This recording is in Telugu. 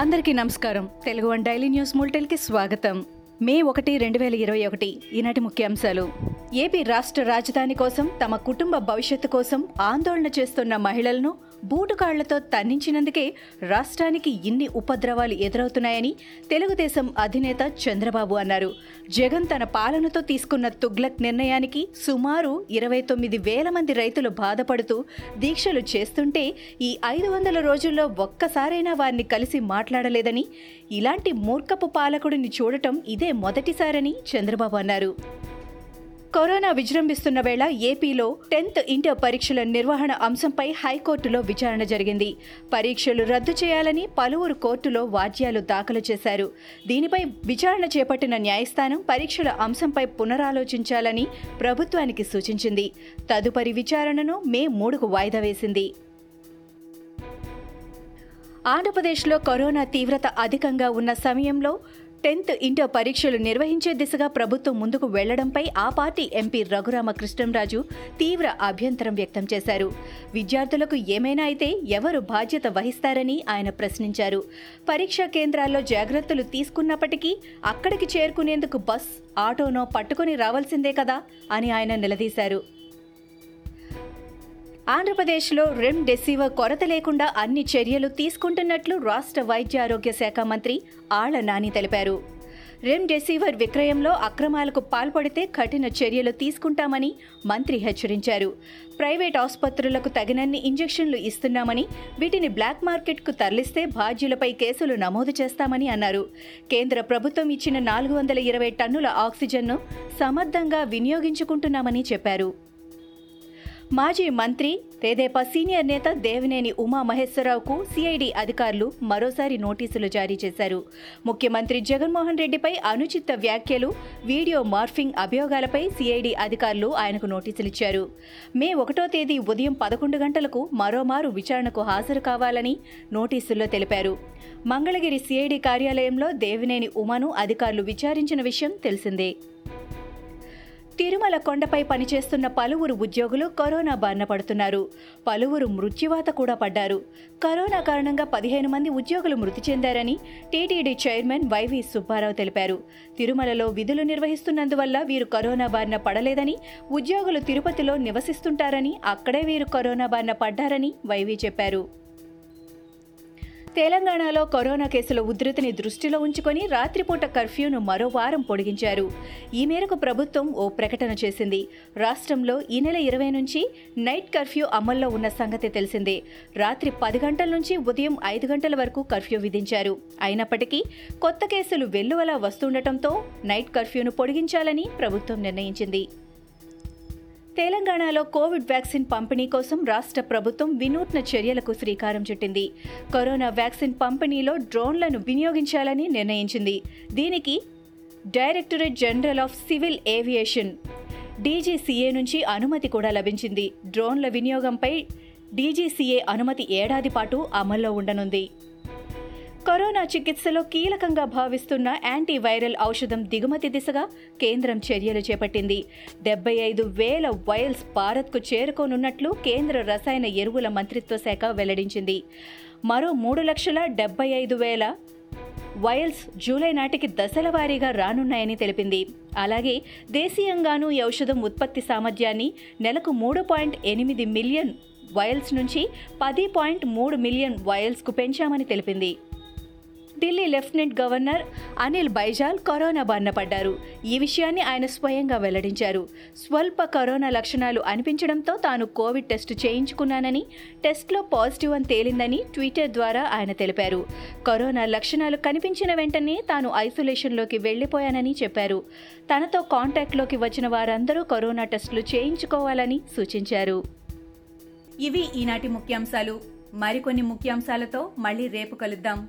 అందరికీ నమస్కారం. తెలుగు వన్ డైలీ న్యూస్ ముల్టెల్కి స్వాగతం. మే ఒకటి రెండు వేల ఇరవై ఒకటి ఈనాటి ముఖ్యాంశాలు. ఏపీ రాష్ట్ర రాజధాని కోసం తమ కుటుంబ భవిష్యత్తు కోసం ఆందోళన చేస్తున్న మహిళలను బూటుకాళ్ళతో తన్నించినందుకే రాష్ట్రానికి ఇన్ని ఉపద్రవాలు ఎదురవుతున్నాయని తెలుగుదేశం అధినేత చంద్రబాబు అన్నారు. జగన్ తన పాలనతో తీసుకున్న తుగ్లక్ నిర్ణయానికి సుమారు ఇరవై తొమ్మిది వేల మంది రైతులు బాధపడుతూ దీక్షలు చేస్తుంటే ఈ ఐదు వందల రోజుల్లో ఒక్కసారైనా వారిని కలిసి మాట్లాడలేదని ఇలాంటి మూర్ఖపు పాలకుడిని చూడటం ఇదే మొదటిసారని చంద్రబాబు అన్నారు. కరోనా విజృంభిస్తున్న వేళ ఏపీలో టెన్త్ ఇంటర్ పరీక్షల నిర్వహణ అంశంపై హైకోర్టులో విచారణ జరిగింది. పరీక్షలు రద్దు చేయాలని పలువురు కోర్టులో వాద్యాలు దాఖలు చేశారు. దీనిపై విచారణ చేపట్టిన న్యాయస్థానం పరీక్షల అంశంపై పునరాలోచించాలని ప్రభుత్వానికి సూచించింది. తదుపరి విచారణను మే మూడుకు వాయిదా వేసింది. ఆంధ్రప్రదేశ్లో కరోనా తీవ్రత అధికంగా ఉన్న సమయంలో టెన్త్ ఇంటర్ పరీక్షలు నిర్వహించే దిశగా ప్రభుత్వం ముందుకు వెళ్ళడంపై ఆ పార్టీ ఎంపీ రఘురామ కృష్ణంరాజు తీవ్ర అభ్యంతరం వ్యక్తం చేశారు. విద్యార్థులకు ఏమైనా అయితే ఎవరు బాధ్యత వహిస్తారని ఆయన ప్రశ్నించారు. పరీక్షా కేంద్రాల్లో జాగ్రత్తలు తీసుకున్నప్పటికీ అక్కడికి చేరుకునేందుకు బస్ ఆటోనో పట్టుకుని రావాల్సిందే కదా అని ఆయన నిలదీశారు. ఆంధ్రప్రదేశ్లో రెమ్ డెసివర్ కొరత లేకుండా అన్ని చర్యలు తీసుకుంటున్నట్లు రాష్ట్ర వైద్య ఆరోగ్య శాఖ మంత్రి ఆళ్ళ నాని తెలిపారు. రెమ్ డెసివర్ విక్రయంలో అక్రమాలకు పాల్పడితే కఠిన చర్యలు తీసుకుంటామని మంత్రి హెచ్చరించారు. ప్రైవేట్ ఆసుపత్రులకు తగినన్ని ఇంజెక్షన్లు ఇస్తున్నామని వీటిని బ్లాక్ మార్కెట్కు తరలిస్తే బాధ్యులపై కేసులు నమోదు చేస్తామని అన్నారు. కేంద్ర ప్రభుత్వం ఇచ్చిన నాలుగు వందల ఇరవై టన్నుల ఆక్సిజన్ను సమర్థంగా వినియోగించుకుంటున్నామని చెప్పారు. మాజీ మంత్రి తెదేపా సీనియర్ నేత దేవినేని ఉమా మహేశ్వరరావుకు సిఐడి అధికారులు మరోసారి నోటీసులు జారీ చేశారు. ముఖ్యమంత్రి జగన్మోహన్ రెడ్డిపై అనుచిత వ్యాఖ్యలు వీడియో మార్ఫింగ్ అభియోగాలపై సిఐడి అధికారులు ఆయనకు నోటీసులిచ్చారు మే ఒకటో తేదీ ఉదయం పదకొండు గంటలకు మరోమారు విచారణకు హాజరు కావాలని నోటీసుల్లో తెలిపారు. మంగళగిరి సిఐడి కార్యాలయంలో దేవినేని ఉమాను అధికారులు విచారించిన విషయం తెలిసిందే. తిరుమల కొండపై పనిచేస్తున్న పలువురు ఉద్యోగులు కరోనా బారిన పడుతున్నారు. పలువురు మృత్యువాత కూడా పడ్డారు. కరోనా కారణంగా పదిహేను మంది ఉద్యోగులు మృతి చెందారని టీటీడీ చైర్మన్ వైవి సుబ్బారావు తెలిపారు. తిరుమలలో విధులు నిర్వహిస్తున్నందువల్ల వీరు కరోనా బారిన పడలేదని ఉద్యోగులు తిరుపతిలో నివసిస్తుంటారని అక్కడే వీరు కరోనా బారిన పడ్డారని వైవి చెప్పారు. తెలంగాణలో కరోనా కేసుల ఉధృతిని దృష్టిలో ఉంచుకొని రాత్రిపూట కర్ఫ్యూను మరో వారం పొడిగించారు. ఈ మేరకు ప్రభుత్వం ఓ ప్రకటన చేసింది. రాష్ట్రంలో ఈ నెల ఇరవై నుంచి నైట్ కర్ఫ్యూ అమల్లో ఉన్న సంగతి తెలిసిందే. రాత్రి పది గంటల నుంచి ఉదయం ఐదు గంటల వరకు కర్ఫ్యూ విధించారు. అయినప్పటికీ కొత్త కేసులు వెల్లువలా వస్తుండటంతో నైట్ కర్ఫ్యూను పొడిగించాలని ప్రభుత్వం నిర్ణయించింది. తెలంగాణలో కోవిడ్ వ్యాక్సిన్ పంపిణీ కోసం రాష్ట్ర ప్రభుత్వం వినూత్న చర్యలకు శ్రీకారం చుట్టింది. కరోనా వ్యాక్సిన్ పంపిణీలో డ్రోన్లను వినియోగించాలని నిర్ణయించింది. దీనికి directorate general of civil aviation DGCA నుంచి అనుమతి కూడా లభించింది. డ్రోన్ల వినియోగంపై డీజీసీఏ అనుమతి ఏడాది పాటు అమల్లో ఉండనుంది. కరోనా చికిత్సలో కీలకంగా భావిస్తున్న యాంటీవైరల్ ఔషధం దిగుమతి దిశగా కేంద్రం చర్యలు చేపట్టింది. డెబ్బై ఐదు వేల వైల్స్ భారత్కు చేరుకోనున్నట్లు కేంద్ర రసాయన ఎరువుల మంత్రిత్వ శాఖ వెల్లడించింది. మరో మూడు లక్షల డెబ్బై ఐదు వేల వయల్స్ జూలై నాటికి దశల వారీగా రానున్నాయని తెలిపింది. అలాగే దేశీయంగానూ ఈ ఔషధం ఉత్పత్తి సామర్థ్యాన్ని నెలకు మూడు పాయింట్ ఎనిమిది మిలియన్ వయల్స్ నుంచి పది పాయింట్ మూడు మిలియన్ వయల్స్కు పెంచామని తెలిపింది. Delhi lieutenant governor Anil Baijal corona బారిన పడ్డారు. ఈ విషయాన్ని ఆయన స్వయంగా వెల్లడించారు. స్వల్ప కరోనా లక్షణాలు అనిపించడంతో తాను కోవిడ్ టెస్ట్ చేయించుకున్నానని టెస్ట్లో పాజిటివ్ అని తేలిందని ట్విట్టర్ ద్వారా ఆయన తెలిపారు. కరోనా లక్షణాలు కనిపించిన వెంటనే తాను ఐసోలేషన్లోకి వెళ్ళిపోయానని చెప్పారు. తనతో కాంటాక్ట్లోకి వచ్చిన వారందరూ కరోనా టెస్టులు చేయించుకోవాలని సూచించారు. ఇవి ఈనాటి ముఖ్యాంశాలు. మరికొన్ని ముఖ్యాంశాలతో మళ్ళీ రేపు కలుద్దాం.